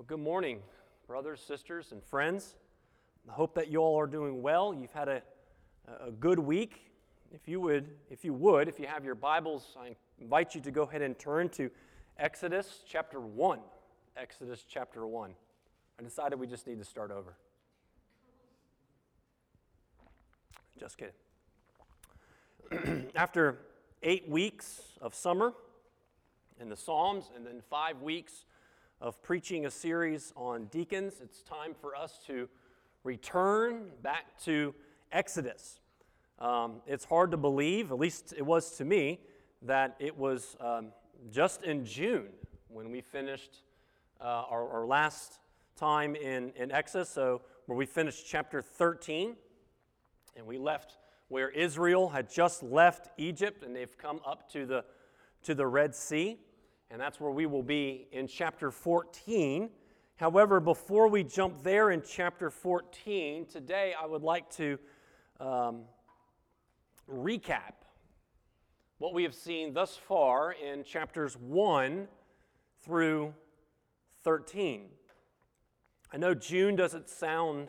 Well, good morning, brothers, sisters, and friends. I hope that you all are doing well. You've had a, a good week. If you would, if you would, if you have your Bibles, I invite you to go ahead and turn to Exodus chapter 1. Exodus chapter 1. I decided we just need to start over. Just kidding. After eight weeks of summer in the Psalms and then five weeks of preaching a series on deacons, it's time for us to return back to Exodus. Um, it's hard to believe, at least it was to me, that it was um, just in June when we finished uh, our, our, last time in, in Exodus, so where we finished chapter 13, and we left where Israel had just left Egypt and they've come up to the, to the Red Sea and that's where we will be in chapter 14. However, before we jump there in chapter 14, today I would like to um, recap what we have seen thus far in chapters 1 through 13. I know June doesn't sound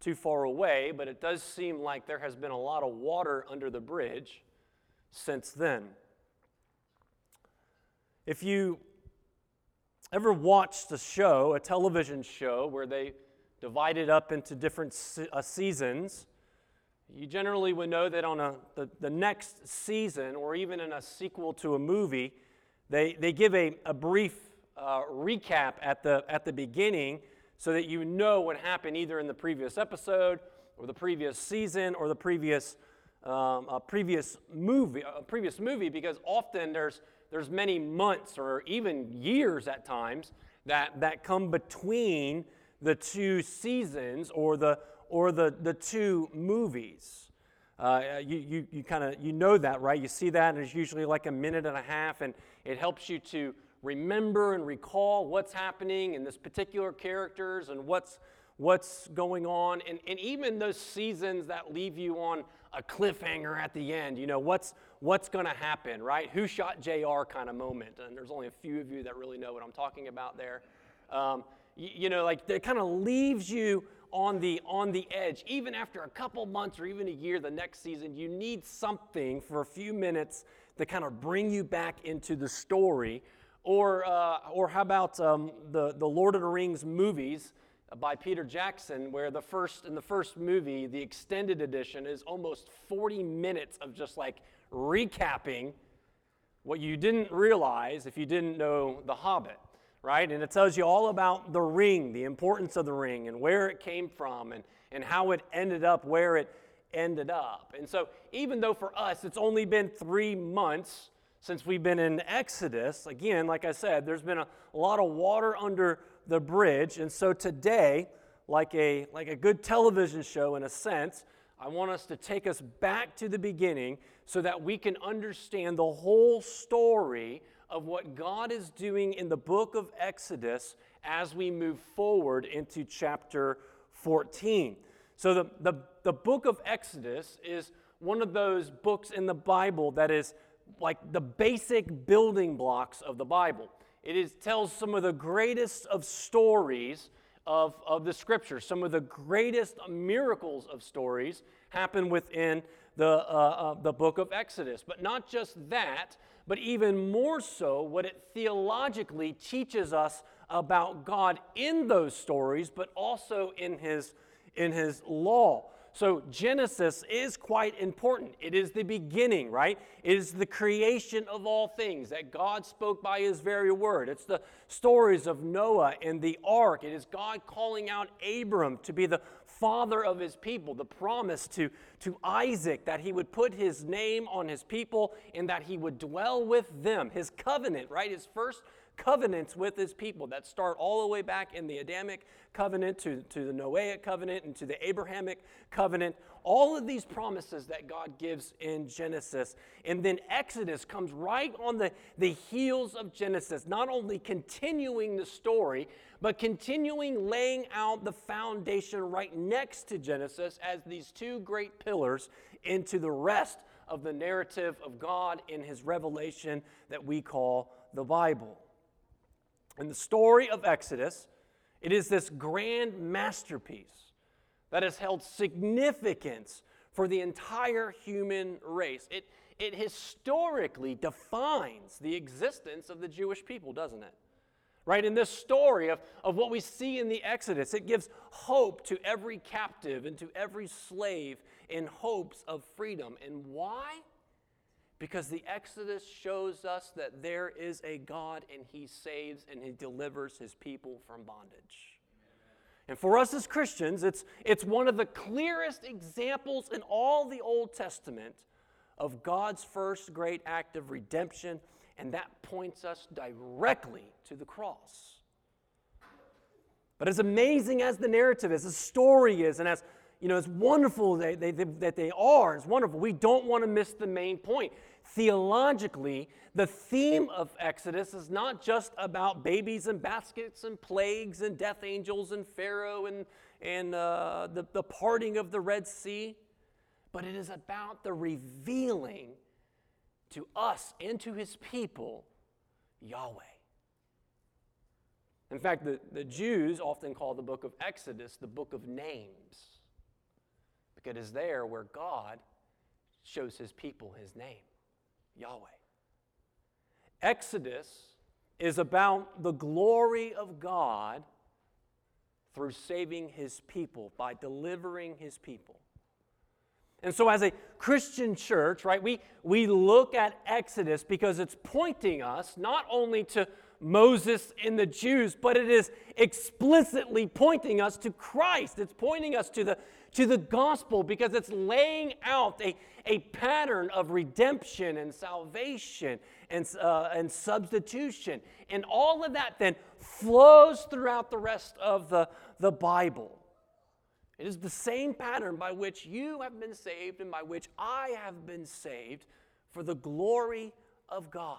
too far away, but it does seem like there has been a lot of water under the bridge since then. If you ever watched a show, a television show, where they divide it up into different se- uh, seasons, you generally would know that on a, the, the next season, or even in a sequel to a movie, they, they give a, a brief uh, recap at the, at the beginning so that you know what happened either in the previous episode, or the previous season, or the previous, um, previous, movie, a previous movie, because often there's there's many months or even years at times that, that come between the two seasons or the, or the, the two movies. Uh, you you, you kind of you know that right you see that and it's usually like a minute and a half and it helps you to remember and recall what's happening in this particular characters and what's what's going on and, and even those seasons that leave you on a cliffhanger at the end. You know, what's, what's going to happen, right? Who shot JR kind of moment. And there's only a few of you that really know what I'm talking about there. Um, you, you, know, like it kind of leaves you on the, on the edge. Even after a couple months or even a year, the next season, you need something for a few minutes to kind of bring you back into the story. Or, uh, or how about um, the, the Lord of the Rings movies? by Peter Jackson, where the first in the first movie, the extended edition, is almost 40 minutes of just like recapping what you didn't realize if you didn't know The Hobbit, right? And it tells you all about the ring, the importance of the ring, and where it came from, and, and how it ended up where it ended up. And so, even though for us it's only been three months since we've been in Exodus, again, like I said, there's been a, a lot of water under the bridge. And so today, like a, like a good television show in a sense, I want us to take us back to the beginning so that we can understand the whole story of what God is doing in the book of Exodus as we move forward into chapter 14. So, the, the, the book of Exodus is one of those books in the Bible that is like the basic building blocks of the Bible. It is, tells some of the greatest of stories of, of the scripture. Some of the greatest miracles of stories happen within the, uh, uh, the book of Exodus. But not just that, but even more so, what it theologically teaches us about God in those stories, but also in his, in his law. So Genesis is quite important. It is the beginning, right? It is the creation of all things that God spoke by his very word. It's the stories of Noah and the ark. It is God calling out Abram to be the father of his people, the promise to, to Isaac that he would put his name on his people and that he would dwell with them. His covenant, right? His first covenants with his people that start all the way back in the Adamic covenant to, to the Noahic covenant and to the Abrahamic covenant. All of these promises that God gives in Genesis. And then Exodus comes right on the, the heels of Genesis, not only continuing the story, but continuing laying out the foundation right next to Genesis as these two great pillars into the rest of the narrative of God in his revelation that we call the Bible. And the story of Exodus It is this grand masterpiece that has held significance for the entire human race. It, it historically defines the existence of the Jewish people, doesn't it? Right? In this story of, of what we see in the Exodus, it gives hope to every captive and to every slave in hopes of freedom. And why? Because the Exodus shows us that there is a God and he saves and he delivers his people from bondage. And for us as Christians, it's, it's one of the clearest examples in all the Old Testament of God's first great act of redemption, and that points us directly to the cross. But as amazing as the narrative is, the story is, and as you know, as wonderful they, they, they, that they are, it's wonderful. We don't want to miss the main point. Theologically, the theme of Exodus is not just about babies and baskets and plagues and death angels and Pharaoh and, and uh, the, the parting of the Red Sea but it is about the revealing to us and to his people Yahweh. In fact, the, the Jews often call the book of Exodus the book of names because it is there where God shows his people his name, Yahweh. Exodus is about the glory of God through saving his people, by delivering his people. And so, as a Christian church, right, we, we look at Exodus because it's pointing us not only to Moses and the Jews, but it is explicitly pointing us to Christ. It's pointing us to the, to the gospel because it's laying out a, a pattern of redemption and salvation and, uh, and substitution. And all of that then flows throughout the rest of the, the Bible. It is the same pattern by which you have been saved and by which I have been saved for the glory of God.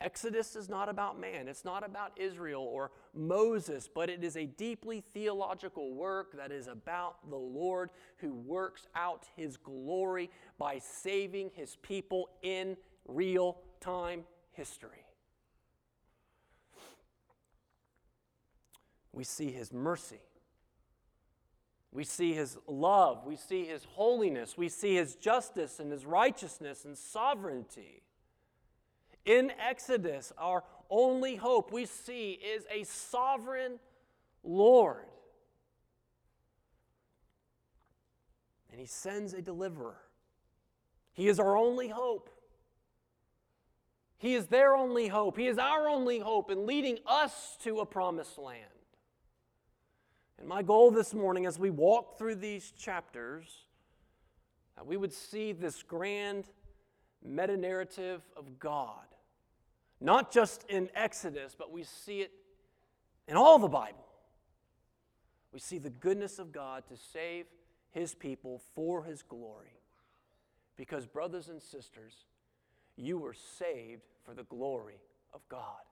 Exodus is not about man, it's not about Israel or Moses, but it is a deeply theological work that is about the Lord who works out his glory by saving his people in real time history. We see his mercy we see his love, we see his holiness, we see his justice and his righteousness and sovereignty. In Exodus, our only hope we see is a sovereign Lord. And he sends a deliverer. He is our only hope. He is their only hope. He is our only hope in leading us to a promised land. And my goal this morning, as we walk through these chapters, that we would see this grand meta narrative of God, not just in Exodus, but we see it in all the Bible. We see the goodness of God to save his people for his glory. Because, brothers and sisters, you were saved for the glory of God.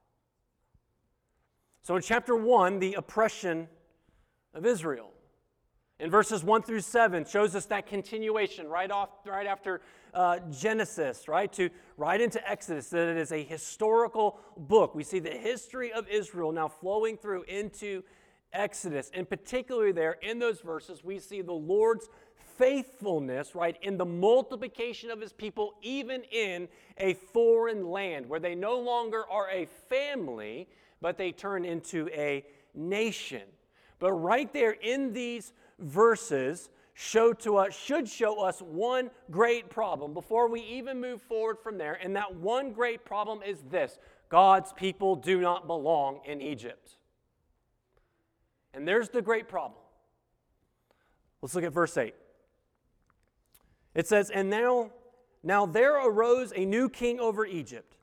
So, in chapter 1, the oppression of Israel. In verses 1 through 7 shows us that continuation right off right after uh, Genesis, right to right into Exodus that it is a historical book. We see the history of Israel now flowing through into Exodus. And particularly there in those verses we see the Lord's faithfulness, right, in the multiplication of his people even in a foreign land where they no longer are a family, but they turn into a nation. But right there in these verses show to us should show us one great problem before we even move forward from there and that one great problem is this God's people do not belong in Egypt. And there's the great problem. Let's look at verse 8. It says, "And now now there arose a new king over Egypt."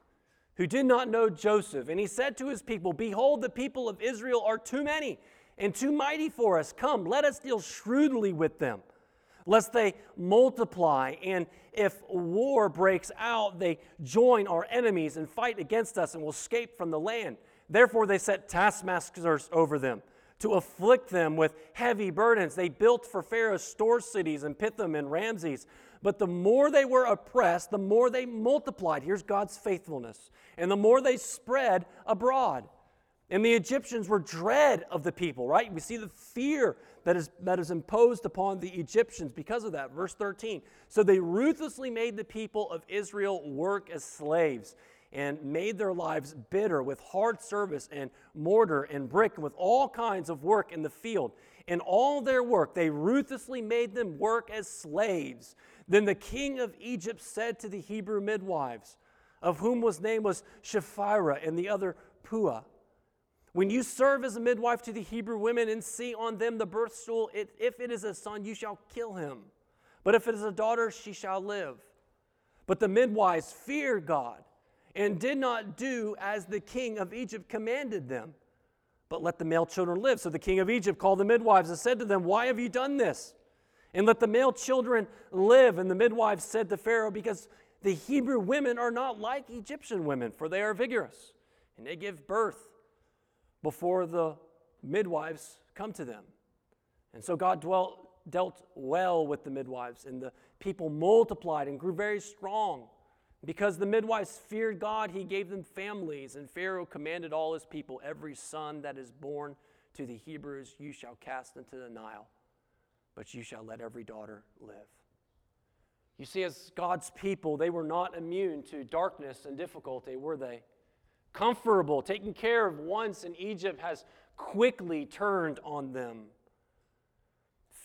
Who did not know Joseph, and he said to his people, Behold, the people of Israel are too many and too mighty for us. Come, let us deal shrewdly with them, lest they multiply. And if war breaks out, they join our enemies and fight against us and will escape from the land. Therefore, they set taskmasters over them to afflict them with heavy burdens. They built for Pharaoh store cities and Pithom and Ramses. But the more they were oppressed, the more they multiplied. Here's God's faithfulness. And the more they spread abroad. And the Egyptians were dread of the people, right? We see the fear that is, that is imposed upon the Egyptians because of that. Verse 13. So they ruthlessly made the people of Israel work as slaves and made their lives bitter with hard service and mortar and brick and with all kinds of work in the field. In all their work, they ruthlessly made them work as slaves. Then the king of Egypt said to the Hebrew midwives, of whom was name was Shiphrah and the other Puah, when you serve as a midwife to the Hebrew women and see on them the birth stool, it, if it is a son, you shall kill him. But if it is a daughter, she shall live. But the midwives feared God and did not do as the king of Egypt commanded them, but let the male children live. So the king of Egypt called the midwives and said to them, Why have you done this? And let the male children live. And the midwives said to Pharaoh, Because the Hebrew women are not like Egyptian women, for they are vigorous, and they give birth before the midwives come to them. And so God dwelt, dealt well with the midwives, and the people multiplied and grew very strong. Because the midwives feared God, he gave them families, and Pharaoh commanded all his people every son that is born to the Hebrews you shall cast into the Nile, but you shall let every daughter live. You see, as God's people, they were not immune to darkness and difficulty, were they? Comfortable, taken care of once in Egypt has quickly turned on them.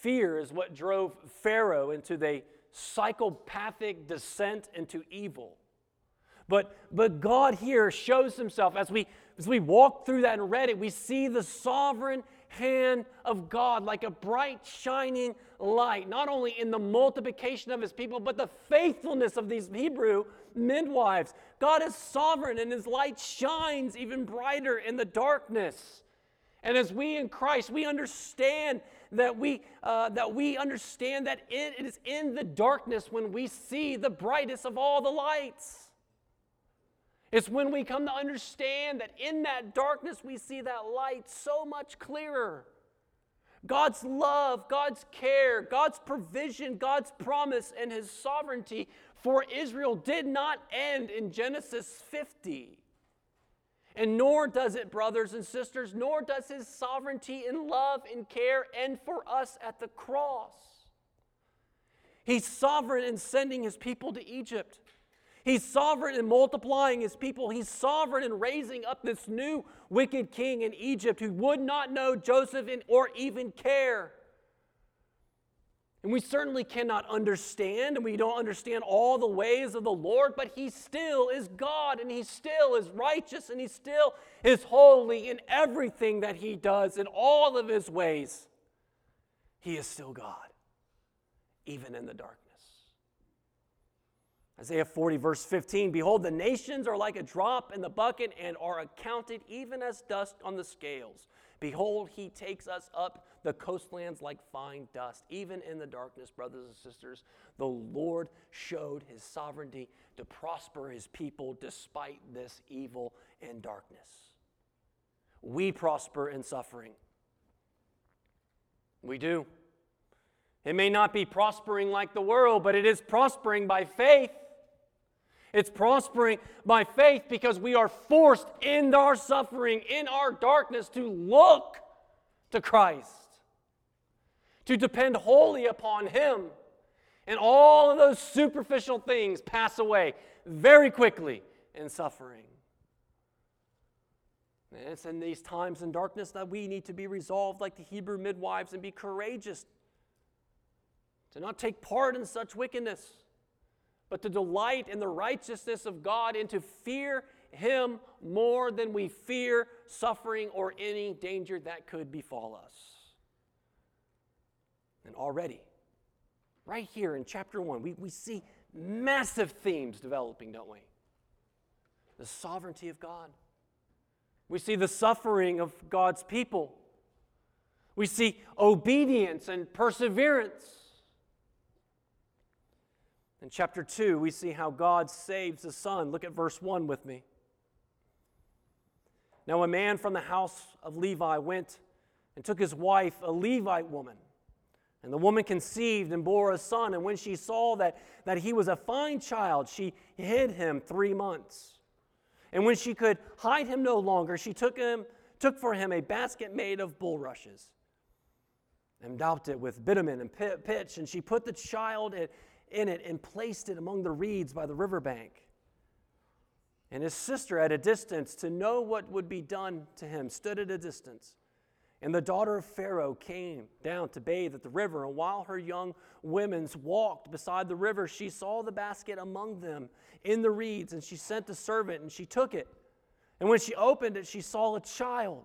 Fear is what drove Pharaoh into the psychopathic descent into evil. But, but God here shows himself as we, as we walk through that and read it, we see the sovereign hand of God like a bright, shining light, not only in the multiplication of his people, but the faithfulness of these Hebrew midwives. God is sovereign, and his light shines even brighter in the darkness. And as we in Christ, we understand that we, uh, that we understand that it, it is in the darkness when we see the brightest of all the lights. It's when we come to understand that in that darkness we see that light so much clearer. God's love, God's care, God's provision, God's promise, and His sovereignty for Israel did not end in Genesis 50. And nor does it, brothers and sisters, nor does His sovereignty in love and care end for us at the cross. He's sovereign in sending His people to Egypt. He's sovereign in multiplying his people. He's sovereign in raising up this new wicked king in Egypt who would not know Joseph or even care. And we certainly cannot understand, and we don't understand all the ways of the Lord, but He still is God, and He still is righteous, and He still is holy in everything that He does, in all of His ways. He is still God, even in the darkness. Isaiah 40, verse 15 Behold, the nations are like a drop in the bucket and are accounted even as dust on the scales. Behold, he takes us up the coastlands like fine dust. Even in the darkness, brothers and sisters, the Lord showed his sovereignty to prosper his people despite this evil and darkness. We prosper in suffering. We do. It may not be prospering like the world, but it is prospering by faith. It's prospering by faith because we are forced in our suffering, in our darkness, to look to Christ, to depend wholly upon Him. And all of those superficial things pass away very quickly in suffering. And it's in these times in darkness that we need to be resolved like the Hebrew midwives and be courageous to not take part in such wickedness but to delight in the righteousness of God and to fear Him more than we fear suffering or any danger that could befall us. And already, right here in chapter 1, we, we see massive themes developing, don't we? The sovereignty of God. We see the suffering of God's people. We see obedience and perseverance. In chapter 2, we see how God saves the son. Look at verse 1 with me. Now, a man from the house of Levi went and took his wife, a Levite woman. And the woman conceived and bore a son. And when she saw that, that he was a fine child, she hid him three months. And when she could hide him no longer, she took him took for him a basket made of bulrushes and daubed it with bitumen and pitch, and she put the child in it and placed it among the reeds by the riverbank. And his sister, at a distance, to know what would be done to him, stood at a distance. And the daughter of Pharaoh came down to bathe at the river. And while her young women's walked beside the river, she saw the basket among them in the reeds. And she sent a servant, and she took it. And when she opened it, she saw a child.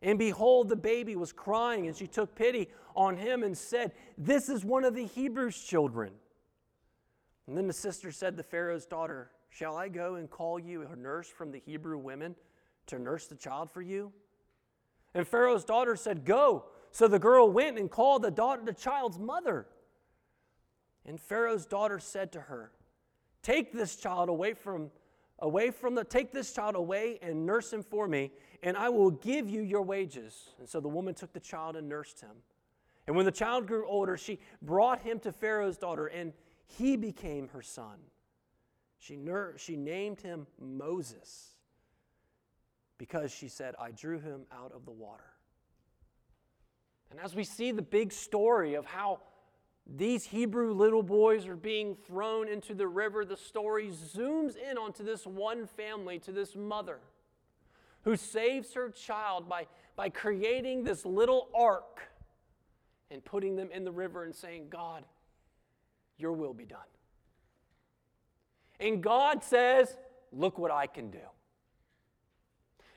And behold, the baby was crying. And she took pity on him and said, This is one of the Hebrews' children. And then the sister said to Pharaoh's daughter, Shall I go and call you a nurse from the Hebrew women to nurse the child for you? And Pharaoh's daughter said, Go. So the girl went and called the daughter, the child's mother. And Pharaoh's daughter said to her, Take this child away from away from the take this child away and nurse him for me, and I will give you your wages. And so the woman took the child and nursed him. And when the child grew older, she brought him to Pharaoh's daughter, and he became her son. She, nur- she named him Moses because she said, I drew him out of the water. And as we see the big story of how these Hebrew little boys are being thrown into the river, the story zooms in onto this one family, to this mother who saves her child by, by creating this little ark and putting them in the river and saying, God, your will be done. And God says, Look what I can do.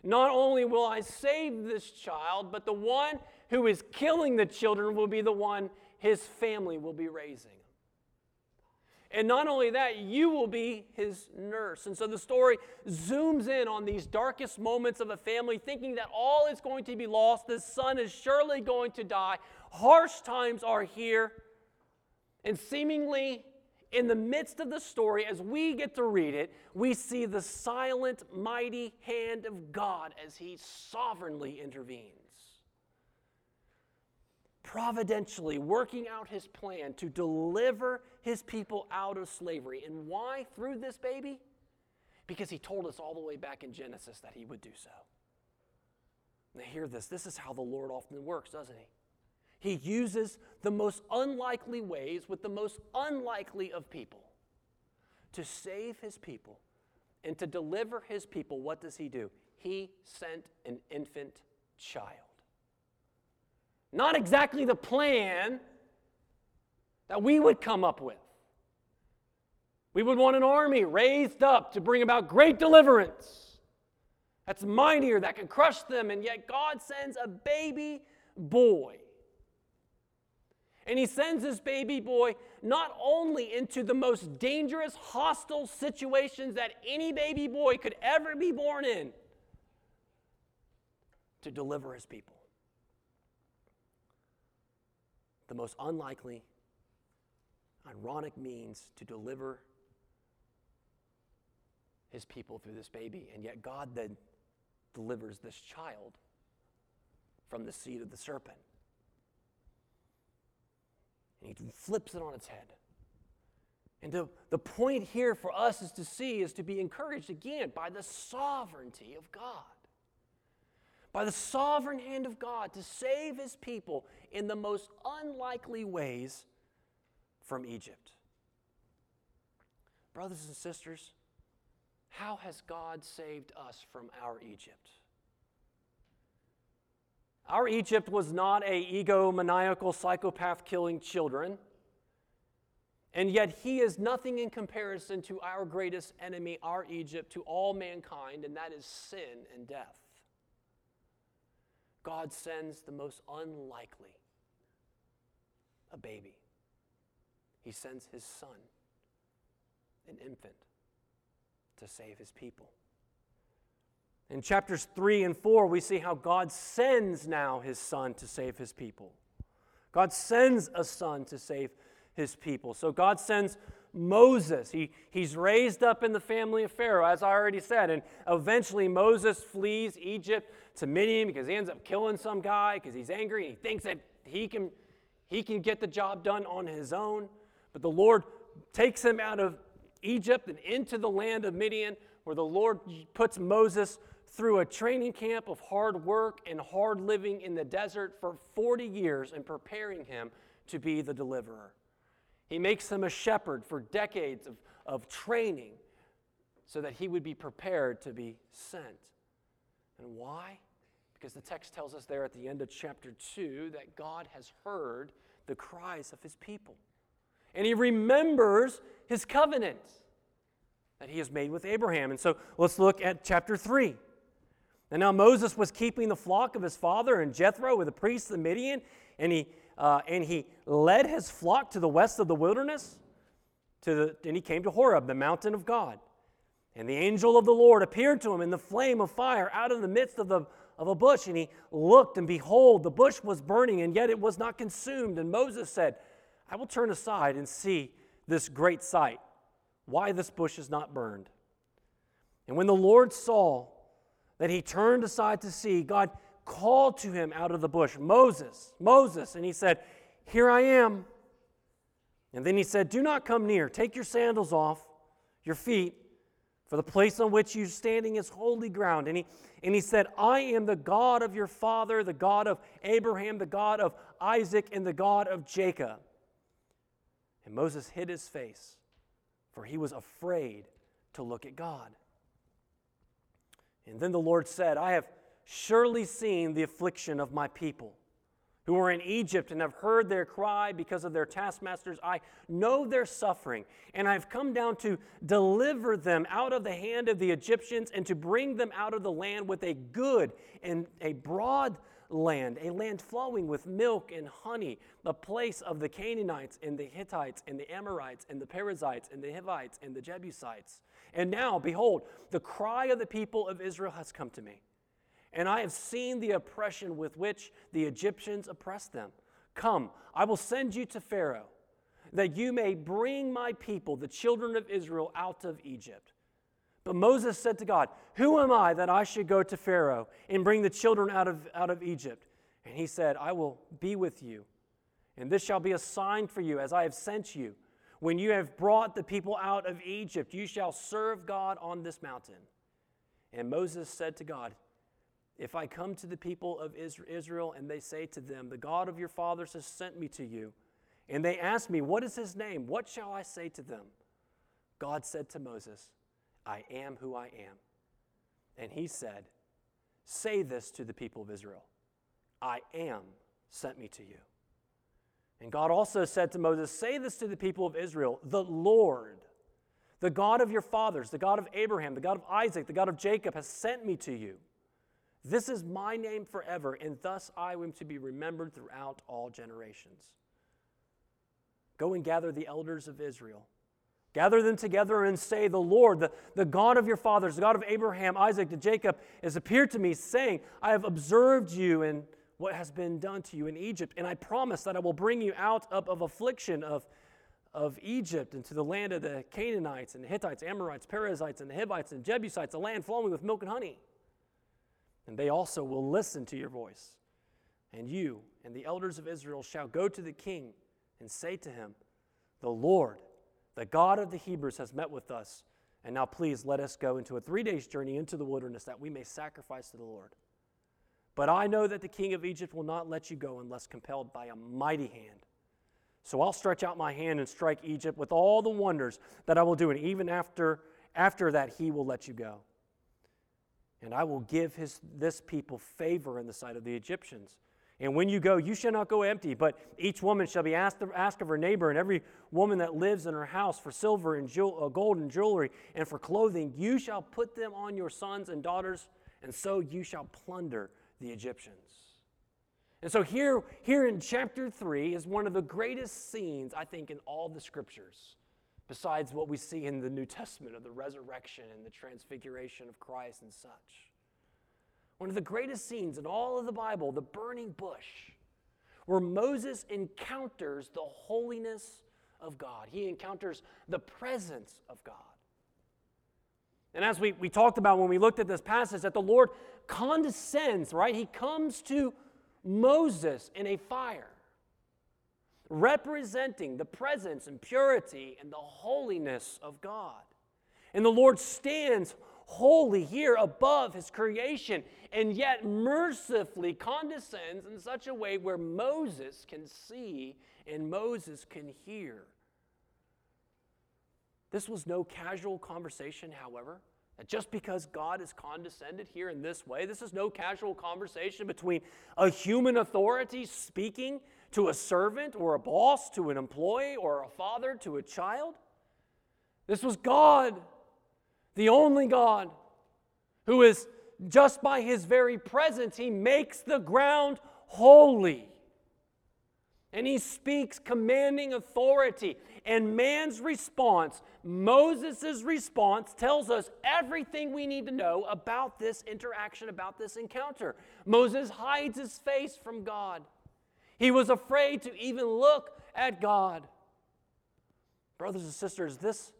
Not only will I save this child, but the one who is killing the children will be the one his family will be raising. And not only that, you will be his nurse. And so the story zooms in on these darkest moments of a family, thinking that all is going to be lost. The son is surely going to die. Harsh times are here. And seemingly in the midst of the story, as we get to read it, we see the silent, mighty hand of God as He sovereignly intervenes. Providentially working out His plan to deliver His people out of slavery. And why through this baby? Because He told us all the way back in Genesis that He would do so. Now, hear this. This is how the Lord often works, doesn't He? He uses the most unlikely ways with the most unlikely of people to save his people and to deliver his people. What does he do? He sent an infant child. Not exactly the plan that we would come up with. We would want an army raised up to bring about great deliverance. That's mightier, that can crush them, and yet God sends a baby boy and he sends his baby boy not only into the most dangerous, hostile situations that any baby boy could ever be born in to deliver his people. The most unlikely, ironic means to deliver his people through this baby. And yet, God then delivers this child from the seed of the serpent. And he flips it on its head. And the, the point here for us is to see, is to be encouraged again by the sovereignty of God. By the sovereign hand of God to save his people in the most unlikely ways from Egypt. Brothers and sisters, how has God saved us from our Egypt? Our Egypt was not a egomaniacal psychopath killing children. And yet he is nothing in comparison to our greatest enemy, our Egypt, to all mankind, and that is sin and death. God sends the most unlikely, a baby. He sends his son, an infant, to save his people. In chapters 3 and 4, we see how God sends now his son to save his people. God sends a son to save his people. So God sends Moses. He, he's raised up in the family of Pharaoh, as I already said. And eventually Moses flees Egypt to Midian because he ends up killing some guy because he's angry and he thinks that he can, he can get the job done on his own. But the Lord takes him out of Egypt and into the land of Midian, where the Lord puts Moses through a training camp of hard work and hard living in the desert for 40 years and preparing him to be the deliverer. He makes him a shepherd for decades of, of training so that he would be prepared to be sent. And why? Because the text tells us there at the end of chapter 2 that God has heard the cries of his people. And he remembers his covenant that he has made with Abraham. And so let's look at chapter 3. And now Moses was keeping the flock of his father and Jethro with the priests of Midian, and he, uh, and he led his flock to the west of the wilderness, to the, and he came to Horeb, the mountain of God. And the angel of the Lord appeared to him in the flame of fire out of the midst of, the, of a bush. And he looked, and behold, the bush was burning, and yet it was not consumed. And Moses said, I will turn aside and see this great sight, why this bush is not burned. And when the Lord saw that he turned aside to see, God called to him out of the bush, Moses, Moses. And he said, Here I am. And then he said, Do not come near. Take your sandals off your feet, for the place on which you're standing is holy ground. And he, and he said, I am the God of your father, the God of Abraham, the God of Isaac, and the God of Jacob. And Moses hid his face, for he was afraid to look at God. And then the Lord said, I have surely seen the affliction of my people who are in Egypt and have heard their cry because of their taskmasters. I know their suffering, and I've come down to deliver them out of the hand of the Egyptians and to bring them out of the land with a good and a broad land, a land flowing with milk and honey, the place of the Canaanites and the Hittites and the Amorites and the Perizzites and the Hivites and the Jebusites. And now, behold, the cry of the people of Israel has come to me. And I have seen the oppression with which the Egyptians oppressed them. Come, I will send you to Pharaoh, that you may bring my people, the children of Israel, out of Egypt. But Moses said to God, Who am I that I should go to Pharaoh and bring the children out of, out of Egypt? And he said, I will be with you, and this shall be a sign for you as I have sent you. When you have brought the people out of Egypt, you shall serve God on this mountain. And Moses said to God, If I come to the people of Israel and they say to them, The God of your fathers has sent me to you, and they ask me, What is his name? What shall I say to them? God said to Moses, I am who I am. And he said, Say this to the people of Israel I am sent me to you. And God also said to Moses, Say this to the people of Israel The Lord, the God of your fathers, the God of Abraham, the God of Isaac, the God of Jacob, has sent me to you. This is my name forever, and thus I am to be remembered throughout all generations. Go and gather the elders of Israel Gather them together and say, The Lord, the, the God of your fathers, the God of Abraham, Isaac, and Jacob, has appeared to me, saying, I have observed you and what has been done to you in Egypt, and I promise that I will bring you out of, of affliction of, of Egypt into the land of the Canaanites and the Hittites, Amorites, Perizzites, and the Hivites and Jebusites, a land flowing with milk and honey. And they also will listen to your voice. And you and the elders of Israel shall go to the king and say to him, The Lord, the God of the Hebrews has met with us. And now, please let us go into a three days journey into the wilderness that we may sacrifice to the Lord. But I know that the king of Egypt will not let you go unless compelled by a mighty hand. So I'll stretch out my hand and strike Egypt with all the wonders that I will do. And even after, after that, he will let you go. And I will give his, this people favor in the sight of the Egyptians and when you go, you shall not go empty, but each woman shall be asked, of her neighbor, and every woman that lives in her house for silver and jewel, uh, gold and jewelry, and for clothing, you shall put them on your sons and daughters, and so you shall plunder the Egyptians. And so here, here in chapter 3 is one of the greatest scenes, I think, in all the scriptures, besides what we see in the New Testament of the resurrection and the transfiguration of Christ and such. One of the greatest scenes in all of the Bible, the burning bush, where Moses encounters the holiness of God. He encounters the presence of God. And as we, we talked about when we looked at this passage, that the Lord condescends, right? He comes to Moses in a fire, representing the presence and purity and the holiness of God. And the Lord stands holy here above his creation, and yet mercifully condescends in such a way where Moses can see and Moses can hear. This was no casual conversation, however. That just because God is condescended here in this way, this is no casual conversation between a human authority speaking to a servant or a boss, to an employee or a father, to a child. This was God, the only God, who is just by his very presence, he makes the ground holy. And he speaks commanding authority. And man's response, Moses' response, tells us everything we need to know about this interaction, about this encounter. Moses hides his face from God, he was afraid to even look at God. Brothers and sisters, this,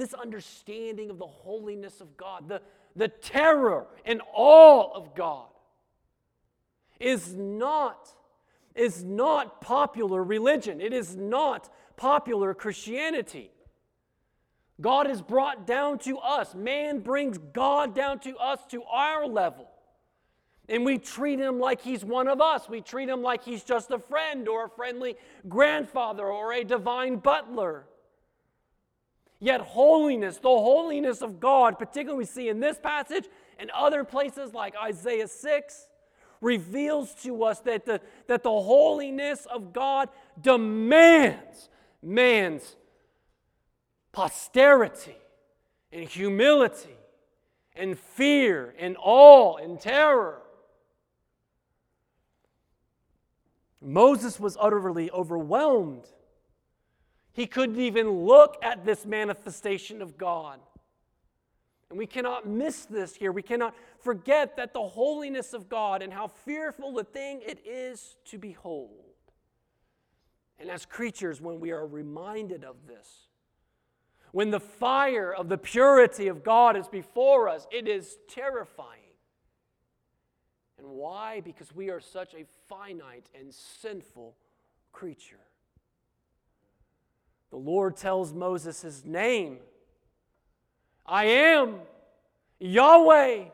this understanding of the holiness of God, the, the terror and awe of God, is not, is not popular religion. It is not popular Christianity. God is brought down to us. Man brings God down to us, to our level. And we treat him like he's one of us. We treat him like he's just a friend or a friendly grandfather or a divine butler. Yet, holiness, the holiness of God, particularly we see in this passage and other places like Isaiah 6, reveals to us that the, that the holiness of God demands man's posterity and humility and fear and awe and terror. Moses was utterly overwhelmed. He couldn't even look at this manifestation of God. And we cannot miss this here. We cannot forget that the holiness of God and how fearful the thing it is to behold. And as creatures, when we are reminded of this, when the fire of the purity of God is before us, it is terrifying. And why? Because we are such a finite and sinful creature. The Lord tells Moses his name I am Yahweh.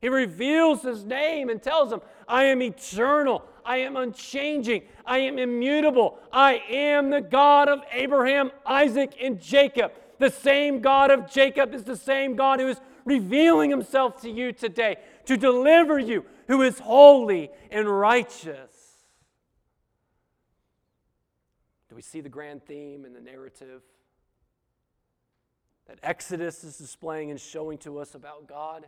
He reveals his name and tells him, I am eternal. I am unchanging. I am immutable. I am the God of Abraham, Isaac, and Jacob. The same God of Jacob is the same God who is revealing himself to you today to deliver you, who is holy and righteous. Do we see the grand theme in the narrative that Exodus is displaying and showing to us about God?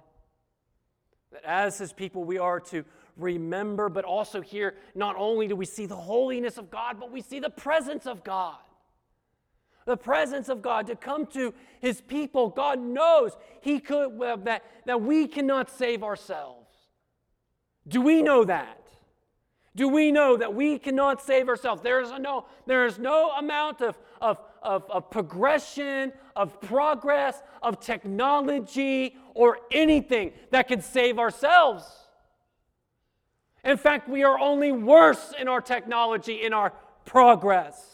That as his people, we are to remember, but also here, not only do we see the holiness of God, but we see the presence of God. The presence of God to come to his people. God knows he could that, that we cannot save ourselves. Do we know that? Do we know that we cannot save ourselves? There is no, there is no amount of, of, of, of progression, of progress, of technology, or anything that can save ourselves. In fact, we are only worse in our technology, in our progress.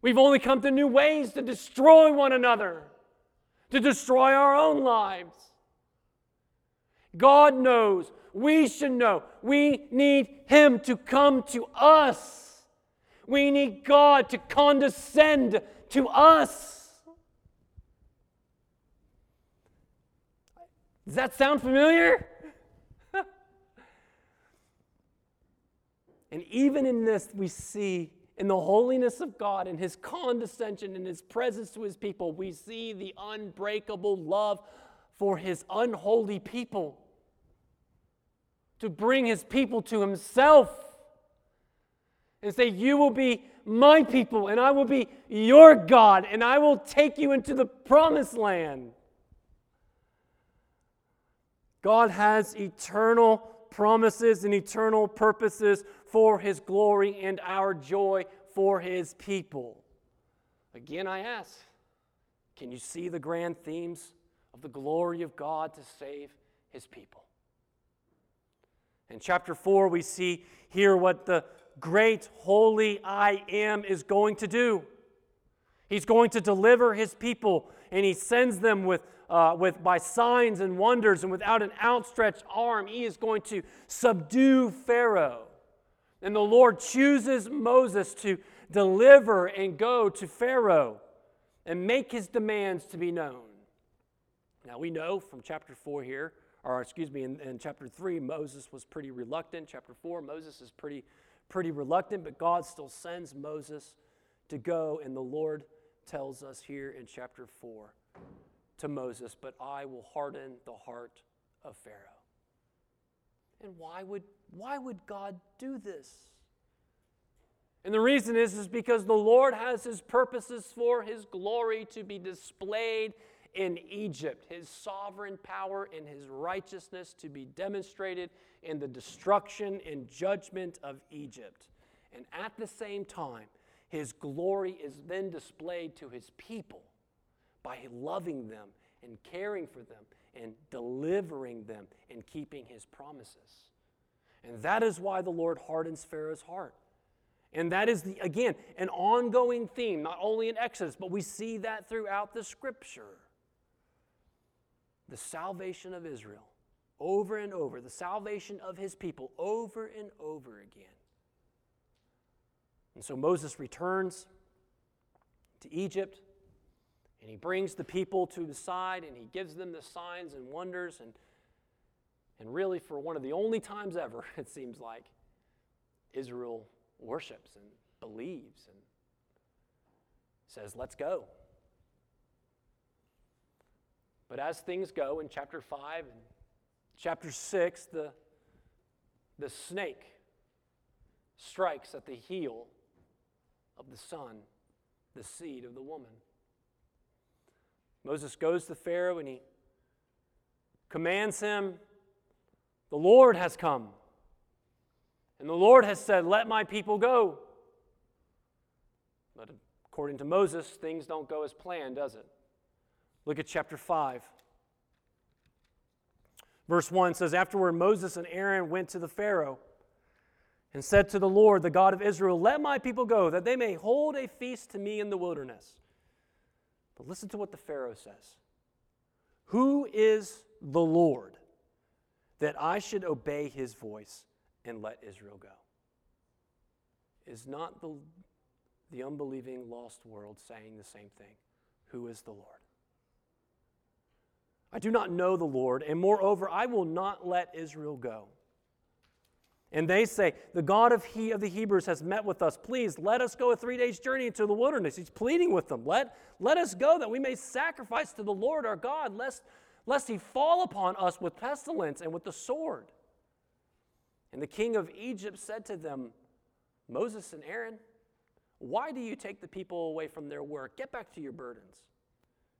We've only come to new ways to destroy one another, to destroy our own lives. God knows. We should know. We need Him to come to us. We need God to condescend to us. Does that sound familiar? and even in this, we see in the holiness of God and His condescension and His presence to His people, we see the unbreakable love for His unholy people to bring His people to Himself and say, You will be my people, and I will be your God, and I will take you into the promised land. God has eternal promises and eternal purposes for His glory and our joy for His people. Again, I ask can you see the grand themes of the glory of God to save His people? In chapter 4, we see here what the great holy I am is going to do. He's going to deliver his people, and he sends them with, uh, with, by signs and wonders, and without an outstretched arm, he is going to subdue Pharaoh. And the Lord chooses Moses to deliver and go to Pharaoh and make his demands to be known. Now, we know from chapter 4 here, or excuse me, in, in chapter 3, Moses was pretty reluctant. Chapter 4, Moses is pretty, pretty reluctant, but God still sends Moses to go, and the Lord tells us here in chapter 4 to Moses, But I will harden the heart of Pharaoh. And why would, why would God do this? And the reason is, is because the Lord has his purposes for his glory to be displayed in Egypt, his sovereign power and his righteousness to be demonstrated in the destruction and judgment of Egypt. And at the same time, his glory is then displayed to his people by loving them and caring for them and delivering them and keeping his promises. And that is why the Lord hardens Pharaoh's heart. And that is, the, again, an ongoing theme, not only in Exodus, but we see that throughout the scripture. The salvation of Israel, over and over, the salvation of his people, over and over again. And so Moses returns to Egypt and he brings the people to the side and he gives them the signs and wonders. And, and really, for one of the only times ever, it seems like, Israel worships and believes and says, Let's go. But as things go in chapter 5 and chapter 6, the, the snake strikes at the heel of the son, the seed of the woman. Moses goes to Pharaoh and he commands him, The Lord has come. And the Lord has said, Let my people go. But according to Moses, things don't go as planned, does it? Look at chapter 5. Verse 1 says, Afterward, Moses and Aaron went to the Pharaoh and said to the Lord, the God of Israel, Let my people go, that they may hold a feast to me in the wilderness. But listen to what the Pharaoh says Who is the Lord that I should obey his voice and let Israel go? Is not the, the unbelieving lost world saying the same thing? Who is the Lord? I do not know the Lord, and moreover, I will not let Israel go. And they say, The God of, he, of the Hebrews has met with us. Please let us go a three days journey into the wilderness. He's pleading with them. Let, let us go that we may sacrifice to the Lord our God, lest, lest he fall upon us with pestilence and with the sword. And the king of Egypt said to them, Moses and Aaron, why do you take the people away from their work? Get back to your burdens.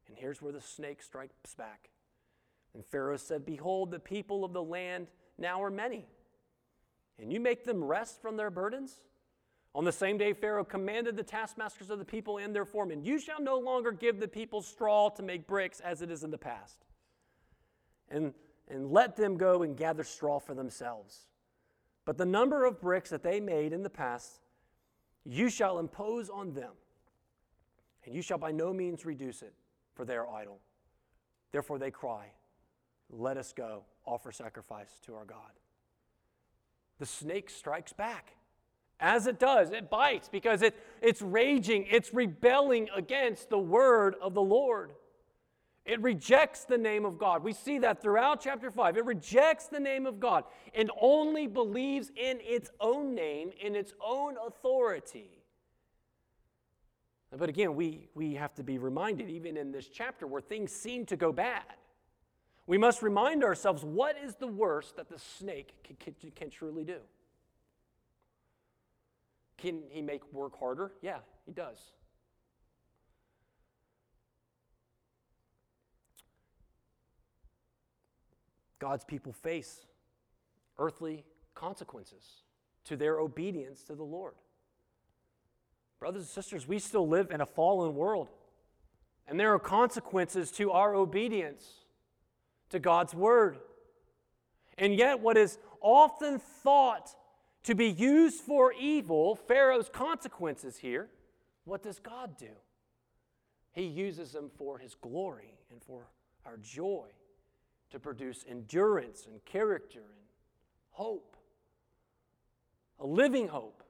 And here's where the snake strikes back. And Pharaoh said, Behold, the people of the land now are many and you make them rest from their burdens? On the same day, Pharaoh commanded the taskmasters of the people and their foremen, You shall no longer give the people straw to make bricks as it is in the past, and, and let them go and gather straw for themselves. But the number of bricks that they made in the past, you shall impose on them, and you shall by no means reduce it, for they are idle. Therefore they cry, Let us go, offer sacrifice to our God the snake strikes back. As it does, it bites because it, it's raging, it's rebelling against the word of the Lord. It rejects the name of God. We see that throughout chapter 5. It rejects the name of God and only believes in its own name, in its own authority. But again, we, we have to be reminded, even in this chapter where things seem to go bad, we must remind ourselves what is the worst that the snake can, can, can truly do? Can he make work harder? Yeah, he does. God's people face earthly consequences to their obedience to the Lord. Brothers and sisters, we still live in a fallen world, and there are consequences to our obedience to God's word. And yet, what is often thought to be used for evil, Pharaoh's consequences here, what does God do? He uses them for His glory and for our joy to produce endurance and character and hope. A living hope.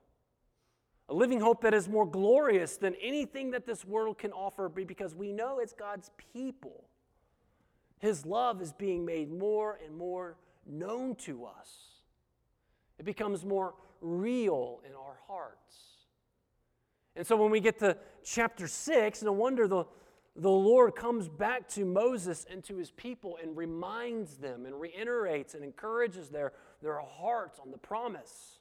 A living hope that is more glorious than anything that this world can offer because we know it's God's people. His love is being made more and more known to us. It becomes more real in our hearts. And so when we get to chapter 6, no wonder the, the Lord comes back to Moses and to his people and reminds them and reiterates and encourages their, their hearts on the promise.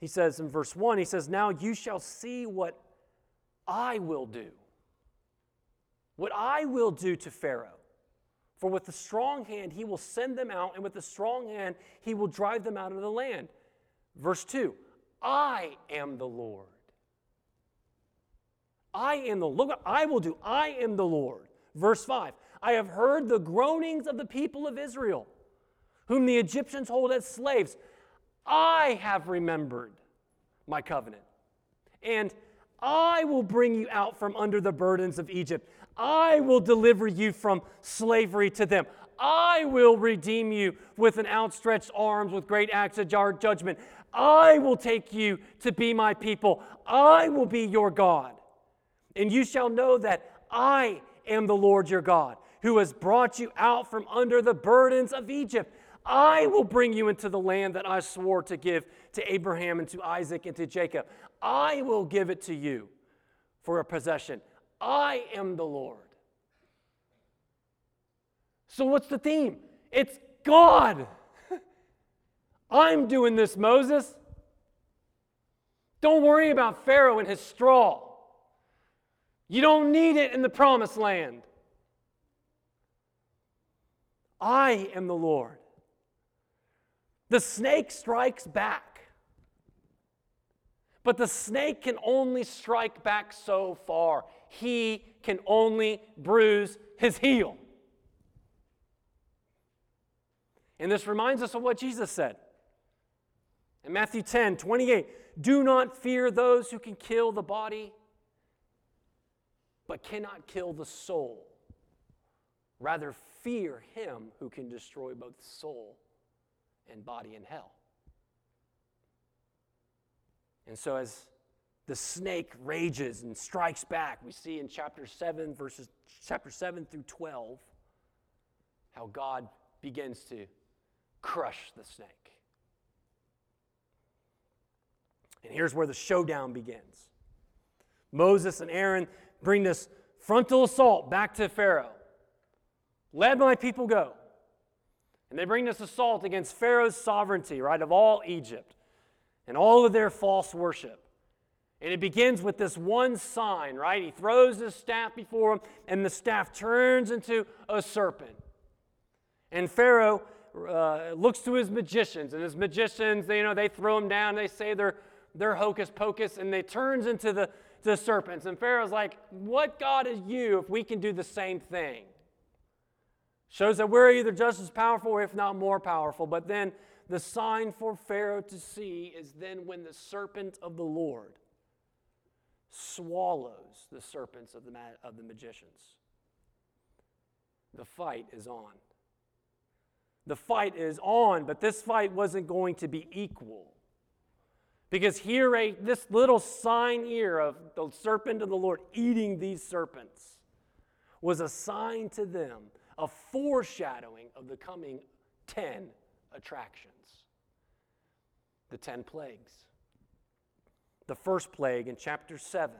He says in verse 1, he says, Now you shall see what I will do. What I will do to Pharaoh. For with a strong hand he will send them out, and with a strong hand he will drive them out of the land. Verse 2 I am the Lord. I am the look what I will do. I am the Lord. Verse 5. I have heard the groanings of the people of Israel, whom the Egyptians hold as slaves. I have remembered my covenant. And I will bring you out from under the burdens of Egypt. I will deliver you from slavery to them. I will redeem you with an outstretched arms, with great acts of judgment. I will take you to be my people. I will be your God. And you shall know that I am the Lord your God, who has brought you out from under the burdens of Egypt. I will bring you into the land that I swore to give to Abraham and to Isaac and to Jacob. I will give it to you for a possession. I am the Lord. So, what's the theme? It's God. I'm doing this, Moses. Don't worry about Pharaoh and his straw. You don't need it in the promised land. I am the Lord. The snake strikes back. But the snake can only strike back so far. He can only bruise his heel. And this reminds us of what Jesus said in Matthew 10 28. Do not fear those who can kill the body but cannot kill the soul. Rather, fear him who can destroy both soul and body in hell. And so, as the snake rages and strikes back, we see in chapter 7, verses chapter 7 through 12, how God begins to crush the snake. And here's where the showdown begins. Moses and Aaron bring this frontal assault back to Pharaoh. Let my people go. And they bring this assault against Pharaoh's sovereignty, right, of all Egypt and all of their false worship. And it begins with this one sign, right? He throws his staff before him, and the staff turns into a serpent. And Pharaoh uh, looks to his magicians, and his magicians, they, you know, they throw him down, they say they're, hocus pocus, and they turns into the, the serpents. And Pharaoh's like, What God is you if we can do the same thing? Shows that we're either just as powerful, if not more powerful. But then the sign for Pharaoh to see is then when the serpent of the Lord swallows the serpents of the, of the magicians. The fight is on. The fight is on, but this fight wasn't going to be equal. Because here, a, this little sign here of the serpent of the Lord eating these serpents was a sign to them, a foreshadowing of the coming 10 attractions. The 10 plagues. The first plague in chapter 7,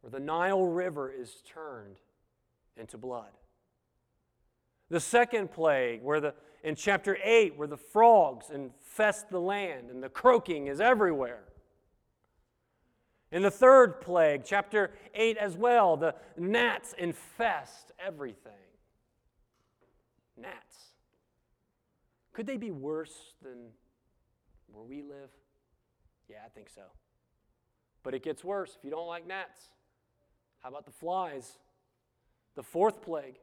where the Nile River is turned into blood. The second plague, where the in chapter 8, where the frogs infest the land and the croaking is everywhere. In the third plague, chapter 8 as well, the gnats infest everything. Gnats. Could they be worse than where we live? Yeah, I think so. But it gets worse if you don't like gnats. How about the flies? The fourth plague,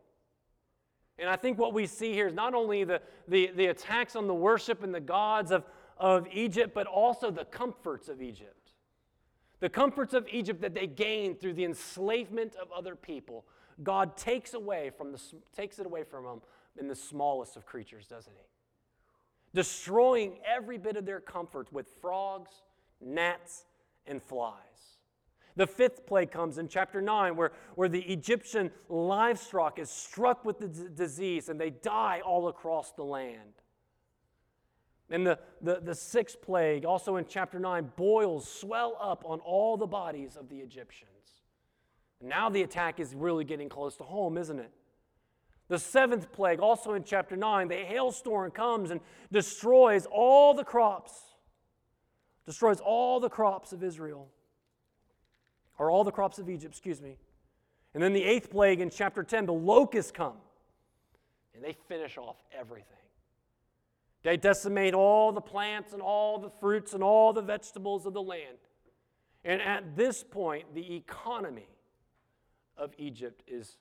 and I think what we see here is not only the, the, the attacks on the worship and the gods of, of Egypt, but also the comforts of Egypt. The comforts of Egypt that they gained through the enslavement of other people, God takes away from the takes it away from them in the smallest of creatures, doesn't he? Destroying every bit of their comfort with frogs, gnats, and flies. The fifth plague comes in chapter 9, where, where the Egyptian livestock is struck with the d- disease and they die all across the land. And the, the, the sixth plague, also in chapter 9, boils swell up on all the bodies of the Egyptians. Now the attack is really getting close to home, isn't it? The seventh plague, also in chapter 9, the hailstorm comes and destroys all the crops, destroys all the crops of Israel, or all the crops of Egypt, excuse me. And then the eighth plague in chapter 10, the locusts come and they finish off everything. They decimate all the plants and all the fruits and all the vegetables of the land. And at this point, the economy of Egypt is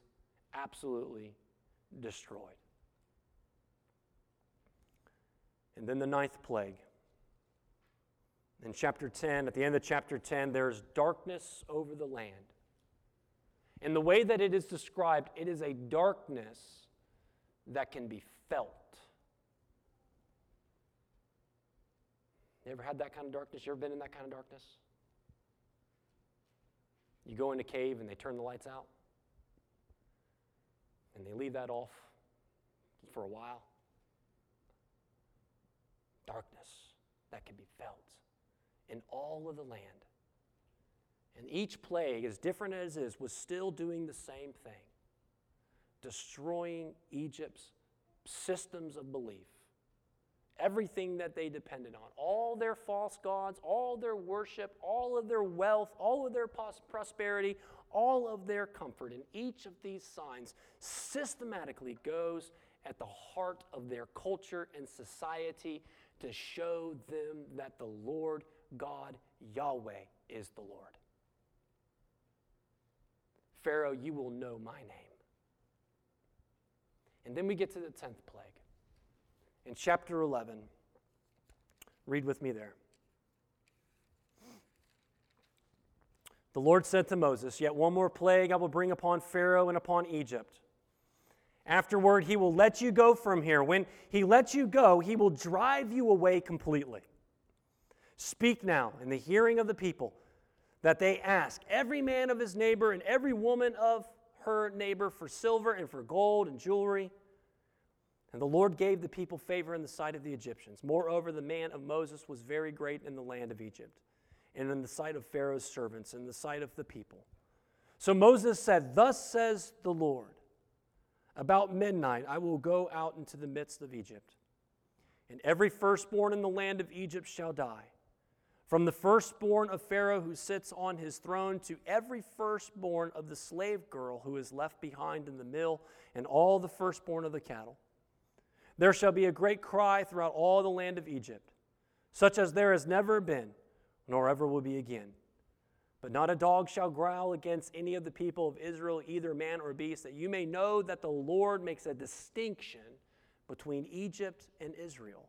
absolutely destroyed. And then the ninth plague. In chapter 10, at the end of chapter 10, there's darkness over the land. And the way that it is described, it is a darkness that can be felt. You ever had that kind of darkness? You ever been in that kind of darkness? You go in a cave and they turn the lights out, and they leave that off for a while. Darkness that can be felt in all of the land. And each plague, as different as it is, was still doing the same thing destroying Egypt's systems of belief everything that they depended on all their false gods, all their worship, all of their wealth, all of their prosperity, all of their comfort. And each of these signs systematically goes at the heart of their culture and society to show them that the Lord God, Yahweh, is the Lord. Pharaoh, you will know my name. And then we get to the 10th plague in chapter 11. Read with me there. The Lord said to Moses, Yet one more plague I will bring upon Pharaoh and upon Egypt. Afterward, he will let you go from here. When he lets you go, he will drive you away completely. Speak now in the hearing of the people that they ask every man of his neighbor and every woman of her neighbor for silver and for gold and jewelry and the Lord gave the people favor in the sight of the Egyptians. Moreover, the man of Moses was very great in the land of Egypt, and in the sight of Pharaoh's servants, and the sight of the people. So Moses said, Thus says the Lord, about midnight I will go out into the midst of Egypt, and every firstborn in the land of Egypt shall die. From the firstborn of Pharaoh who sits on his throne to every firstborn of the slave girl who is left behind in the mill, and all the firstborn of the cattle. There shall be a great cry throughout all the land of Egypt, such as there has never been, nor ever will be again. But not a dog shall growl against any of the people of Israel, either man or beast, that you may know that the Lord makes a distinction between Egypt and Israel.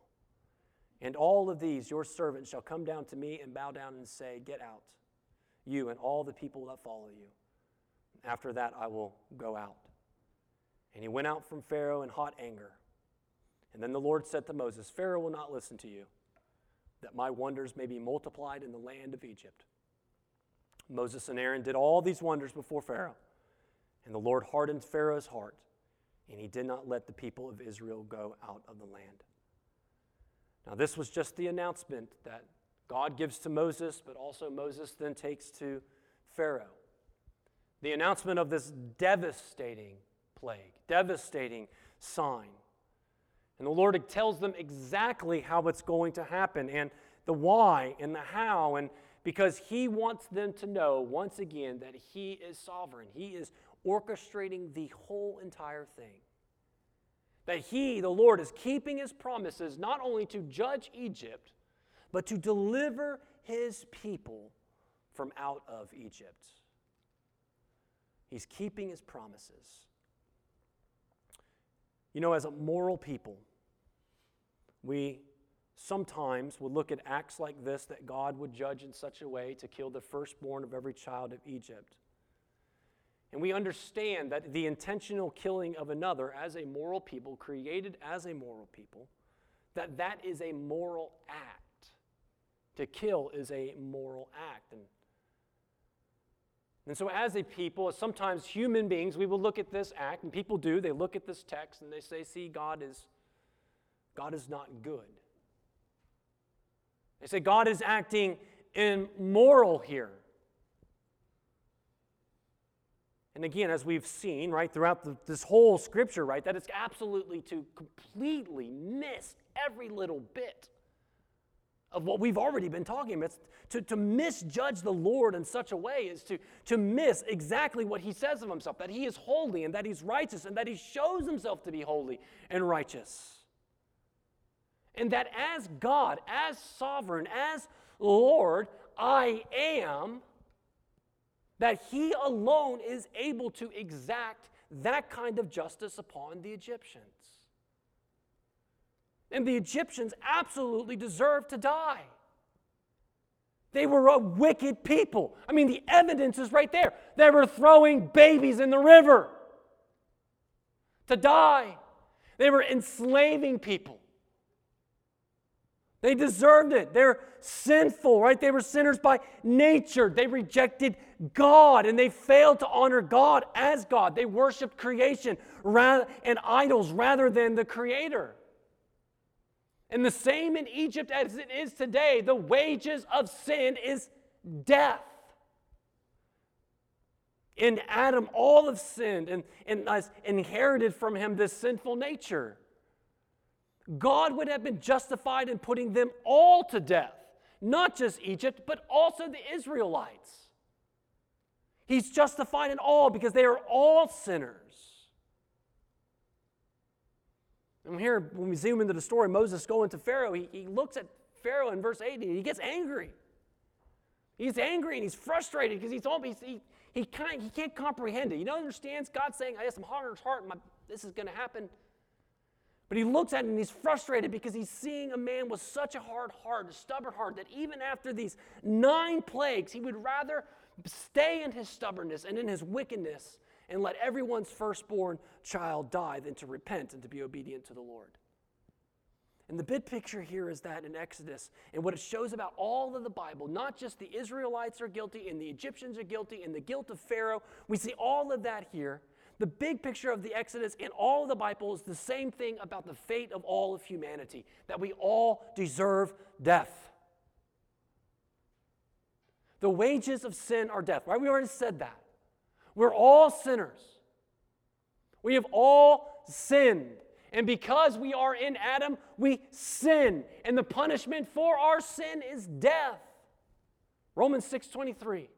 And all of these, your servants, shall come down to me and bow down and say, Get out, you and all the people that follow you. After that, I will go out. And he went out from Pharaoh in hot anger. And then the Lord said to Moses, Pharaoh will not listen to you, that my wonders may be multiplied in the land of Egypt. Moses and Aaron did all these wonders before Pharaoh, and the Lord hardened Pharaoh's heart, and he did not let the people of Israel go out of the land. Now, this was just the announcement that God gives to Moses, but also Moses then takes to Pharaoh. The announcement of this devastating plague, devastating sign. And the Lord tells them exactly how it's going to happen and the why and the how. And because He wants them to know once again that He is sovereign, He is orchestrating the whole entire thing. That He, the Lord, is keeping His promises not only to judge Egypt, but to deliver His people from out of Egypt. He's keeping His promises. You know, as a moral people, we sometimes would look at acts like this that God would judge in such a way to kill the firstborn of every child of Egypt. And we understand that the intentional killing of another as a moral people, created as a moral people, that that is a moral act. To kill is a moral act. And, and so, as a people, as sometimes human beings, we will look at this act, and people do, they look at this text and they say, see, God is, God is not good. They say God is acting immoral here. And again, as we've seen, right, throughout the, this whole scripture, right, that it's absolutely to completely miss every little bit of what we've already been talking about. To, to misjudge the Lord in such a way is to, to miss exactly what he says of himself that he is holy and that he's righteous and that he shows himself to be holy and righteous. And that as God, as sovereign, as Lord, I am that he alone is able to exact that kind of justice upon the Egyptians. And the Egyptians absolutely deserved to die. They were a wicked people. I mean, the evidence is right there. They were throwing babies in the river to die, they were enslaving people. They deserved it. They're sinful, right? They were sinners by nature. They rejected God and they failed to honor God as God. They worshiped creation and idols rather than the Creator. And the same in Egypt as it is today, the wages of sin is death. In Adam, all have sinned and, and inherited from him this sinful nature. God would have been justified in putting them all to death, not just Egypt, but also the Israelites. He's justified in all because they are all sinners. And here, when we zoom into the story, Moses going to Pharaoh, he, he looks at Pharaoh in verse 8 and he gets angry. He's angry and he's frustrated because he's, he's he, he, can't, he can't comprehend it. He don't understand God saying, I have some heart in his heart, and my, this is going to happen. But he looks at it and he's frustrated because he's seeing a man with such a hard heart, a stubborn heart, that even after these nine plagues, he would rather stay in his stubbornness and in his wickedness and let everyone's firstborn child die than to repent and to be obedient to the Lord. And the big picture here is that in Exodus, and what it shows about all of the Bible, not just the Israelites are guilty and the Egyptians are guilty and the guilt of Pharaoh, we see all of that here. The big picture of the Exodus in all of the Bible is the same thing about the fate of all of humanity that we all deserve death. The wages of sin are death, right? We already said that. We're all sinners. We have all sinned. And because we are in Adam, we sin. And the punishment for our sin is death. Romans 6 23.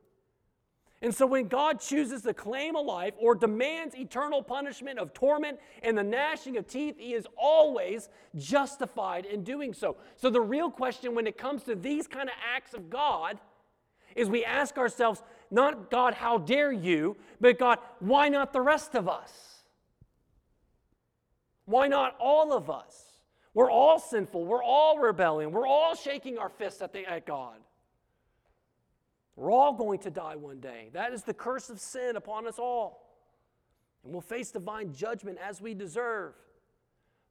And so when God chooses to claim a life or demands eternal punishment of torment and the gnashing of teeth, he is always justified in doing so. So the real question when it comes to these kind of acts of God is we ask ourselves, not God, how dare you, but God, why not the rest of us? Why not all of us? We're all sinful. We're all rebelling. We're all shaking our fists at, the, at God. We're all going to die one day. That is the curse of sin upon us all. And we'll face divine judgment as we deserve.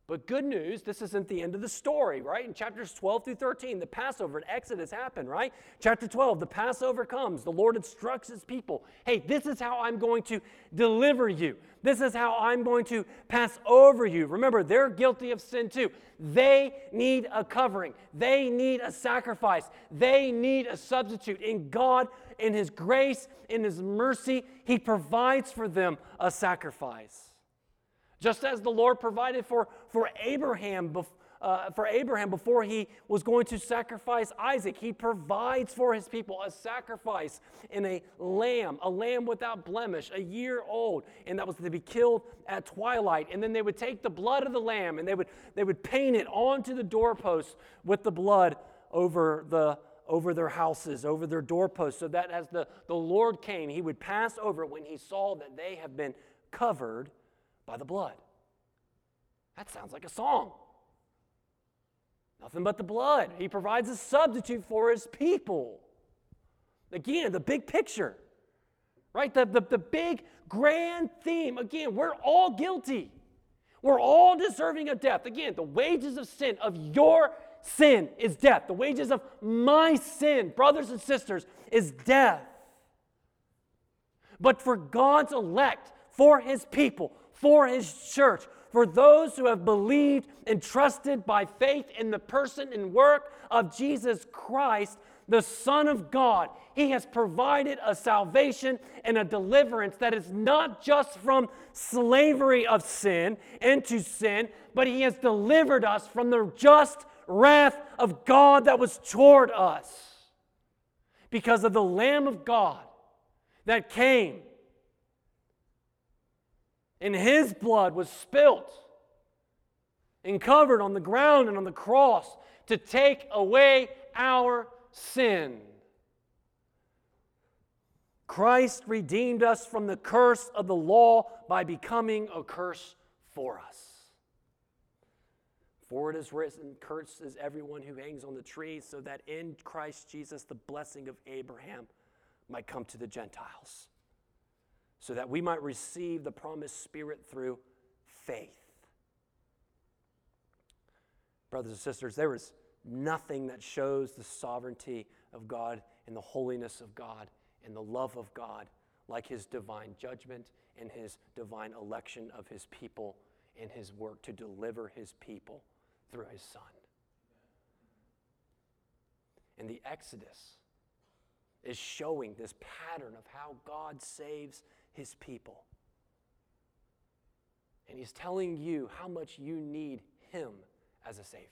But good news, this isn't the end of the story, right? In chapters 12 through 13, the Passover and Exodus happen, right? Chapter 12, the Passover comes. The Lord instructs his people hey, this is how I'm going to deliver you. This is how I'm going to pass over you. Remember, they're guilty of sin too. They need a covering, they need a sacrifice, they need a substitute. In God, in His grace, in His mercy, He provides for them a sacrifice. Just as the Lord provided for, for Abraham uh, for Abraham before he was going to sacrifice Isaac. He provides for his people a sacrifice in a lamb, a lamb without blemish, a year old, and that was to be killed at twilight. And then they would take the blood of the lamb and they would, they would paint it onto the doorpost with the blood over the over their houses, over their doorposts, so that as the, the Lord came, he would pass over when he saw that they have been covered by the blood. That sounds like a song. Nothing but the blood. He provides a substitute for his people. Again, the big picture, right? The, the, the big grand theme. Again, we're all guilty. We're all deserving of death. Again, the wages of sin, of your sin, is death. The wages of my sin, brothers and sisters, is death. But for God's elect, for his people, for his church, for those who have believed and trusted by faith in the person and work of Jesus Christ, the Son of God, He has provided a salvation and a deliverance that is not just from slavery of sin into sin, but He has delivered us from the just wrath of God that was toward us because of the Lamb of God that came and his blood was spilt and covered on the ground and on the cross to take away our sin. Christ redeemed us from the curse of the law by becoming a curse for us. For it is written, Cursed is everyone who hangs on the tree, so that in Christ Jesus the blessing of Abraham might come to the Gentiles so that we might receive the promised Spirit through faith. Brothers and sisters, there is nothing that shows the sovereignty of God and the holiness of God and the love of God like his divine judgment and his divine election of his people and his work to deliver his people through his son. And the Exodus is showing this pattern of how God saves his people. And he's telling you how much you need him as a Savior.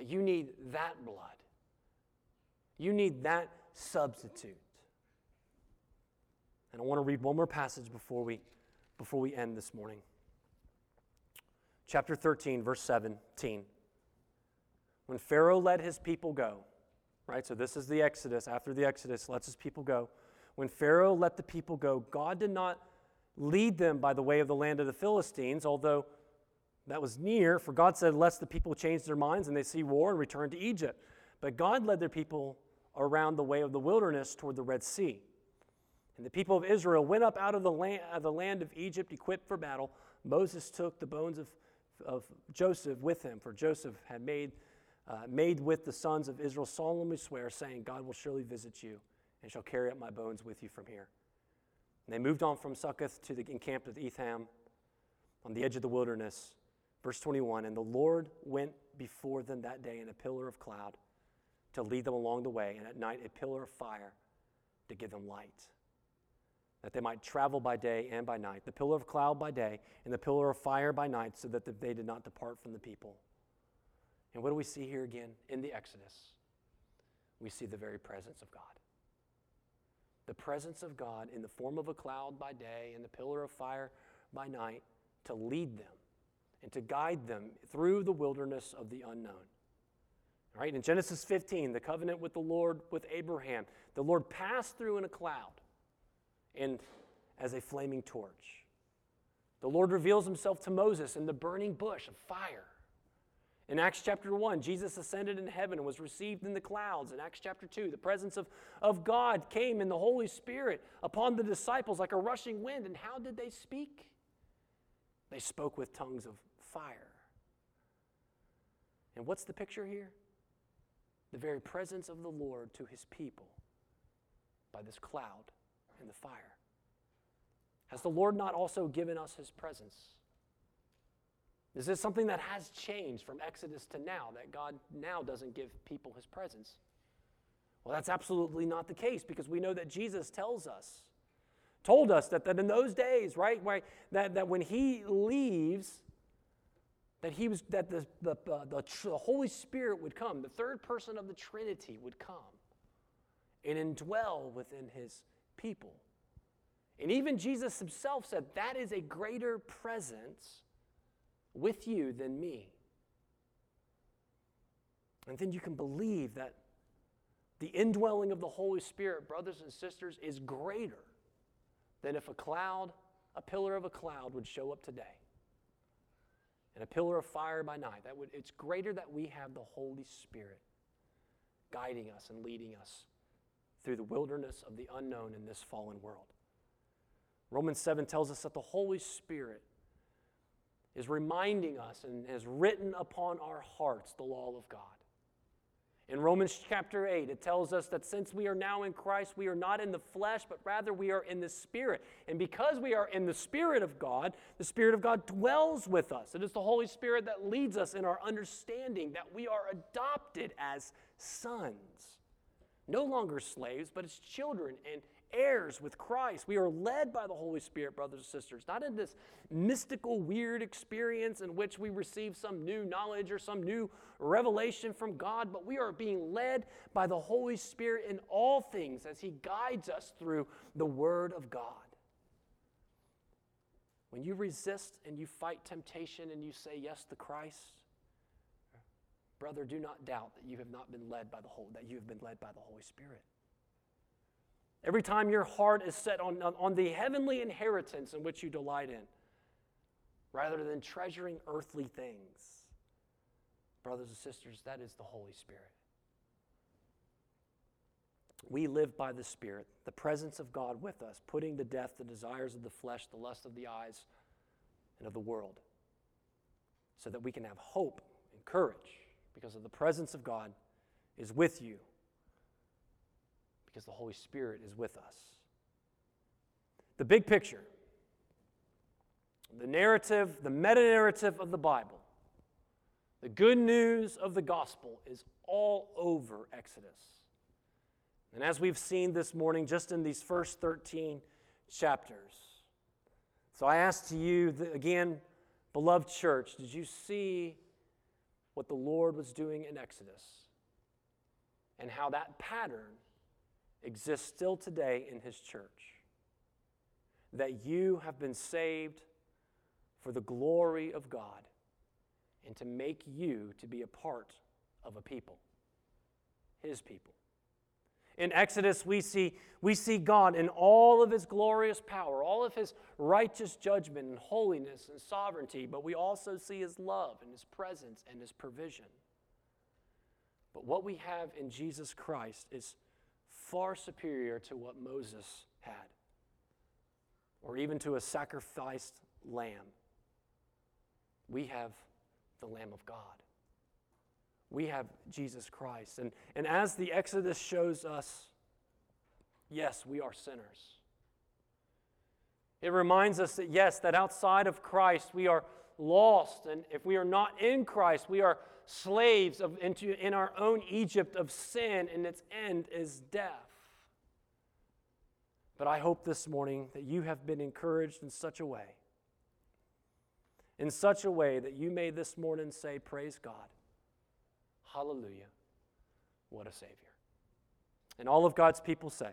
You need that blood. You need that substitute. And I want to read one more passage before we, before we end this morning. Chapter 13, verse 17. When Pharaoh let his people go, right? So this is the Exodus. After the Exodus, lets his people go. When Pharaoh let the people go, God did not lead them by the way of the land of the Philistines, although that was near, for God said, Lest the people change their minds and they see war and return to Egypt. But God led their people around the way of the wilderness toward the Red Sea. And the people of Israel went up out of the land of, the land of Egypt equipped for battle. Moses took the bones of, of Joseph with him, for Joseph had made, uh, made with the sons of Israel solemnly swear, saying, God will surely visit you and shall carry up my bones with you from here. And they moved on from Succoth to the encamped of Etham on the edge of the wilderness. Verse 21 And the Lord went before them that day in a pillar of cloud to lead them along the way, and at night a pillar of fire to give them light, that they might travel by day and by night. The pillar of cloud by day and the pillar of fire by night, so that they did not depart from the people. And what do we see here again in the Exodus? We see the very presence of God the presence of God in the form of a cloud by day and the pillar of fire by night to lead them and to guide them through the wilderness of the unknown. All right, in Genesis 15, the covenant with the Lord with Abraham, the Lord passed through in a cloud and as a flaming torch. The Lord reveals himself to Moses in the burning bush of fire. In Acts chapter 1, Jesus ascended in heaven and was received in the clouds. In Acts chapter 2, the presence of, of God came in the Holy Spirit upon the disciples like a rushing wind. And how did they speak? They spoke with tongues of fire. And what's the picture here? The very presence of the Lord to his people by this cloud and the fire. Has the Lord not also given us his presence? Is this something that has changed from Exodus to now, that God now doesn't give people his presence? Well, that's absolutely not the case because we know that Jesus tells us, told us that, that in those days, right, that, that when he leaves, that he was that the, the, uh, the, the Holy Spirit would come, the third person of the Trinity would come and indwell within his people. And even Jesus himself said that is a greater presence with you than me. And then you can believe that the indwelling of the Holy Spirit, brothers and sisters, is greater than if a cloud, a pillar of a cloud, would show up today. And a pillar of fire by night. That would, it's greater that we have the Holy Spirit guiding us and leading us through the wilderness of the unknown in this fallen world. Romans 7 tells us that the Holy Spirit is reminding us and has written upon our hearts the law of God. In Romans chapter 8, it tells us that since we are now in Christ, we are not in the flesh, but rather we are in the Spirit. And because we are in the Spirit of God, the Spirit of God dwells with us. It is the Holy Spirit that leads us in our understanding that we are adopted as sons. No longer slaves, but as children and heirs with Christ. We are led by the Holy Spirit, brothers and sisters, not in this mystical, weird experience in which we receive some new knowledge or some new revelation from God, but we are being led by the Holy Spirit in all things as He guides us through the Word of God. When you resist and you fight temptation and you say yes to Christ, brother, do not doubt that you have not been led by the whole, that you have been led by the Holy Spirit. Every time your heart is set on, on, the heavenly inheritance in which you delight in, rather than treasuring earthly things, brothers and sisters, that is the Holy Spirit. We live by the Spirit, the presence of God with us, putting to death the desires of the flesh, the lust of the eyes, and of the world, so that we can have hope and courage because of the presence of God is with you because the Holy Spirit is with us. The big picture, the narrative, the meta narrative of the Bible, the good news of the gospel is all over Exodus. And as we've seen this morning, just in these first 13 chapters. So I ask to you again, beloved church, did you see what the Lord was doing in Exodus? And how that pattern exists still today in his church. That you have been saved for the glory of God and to make you to be a part of a people, his people. In Exodus, we see, we see God in all of his glorious power, all of his righteous judgment and holiness and sovereignty, but we also see his love and his presence and his provision. But what we have in Jesus Christ is far superior to what Moses had, or even to a sacrificed lamb. We have the Lamb of God. We have Jesus Christ. And, and as the Exodus shows us, yes, we are sinners. It reminds us that, yes, that outside of Christ we are lost. And if we are not in Christ, we are slaves of, into, in our own Egypt of sin, and its end is death. But I hope this morning that you have been encouraged in such a way, in such a way that you may this morning say, Praise God. Hallelujah. What a Savior. And all of God's people say,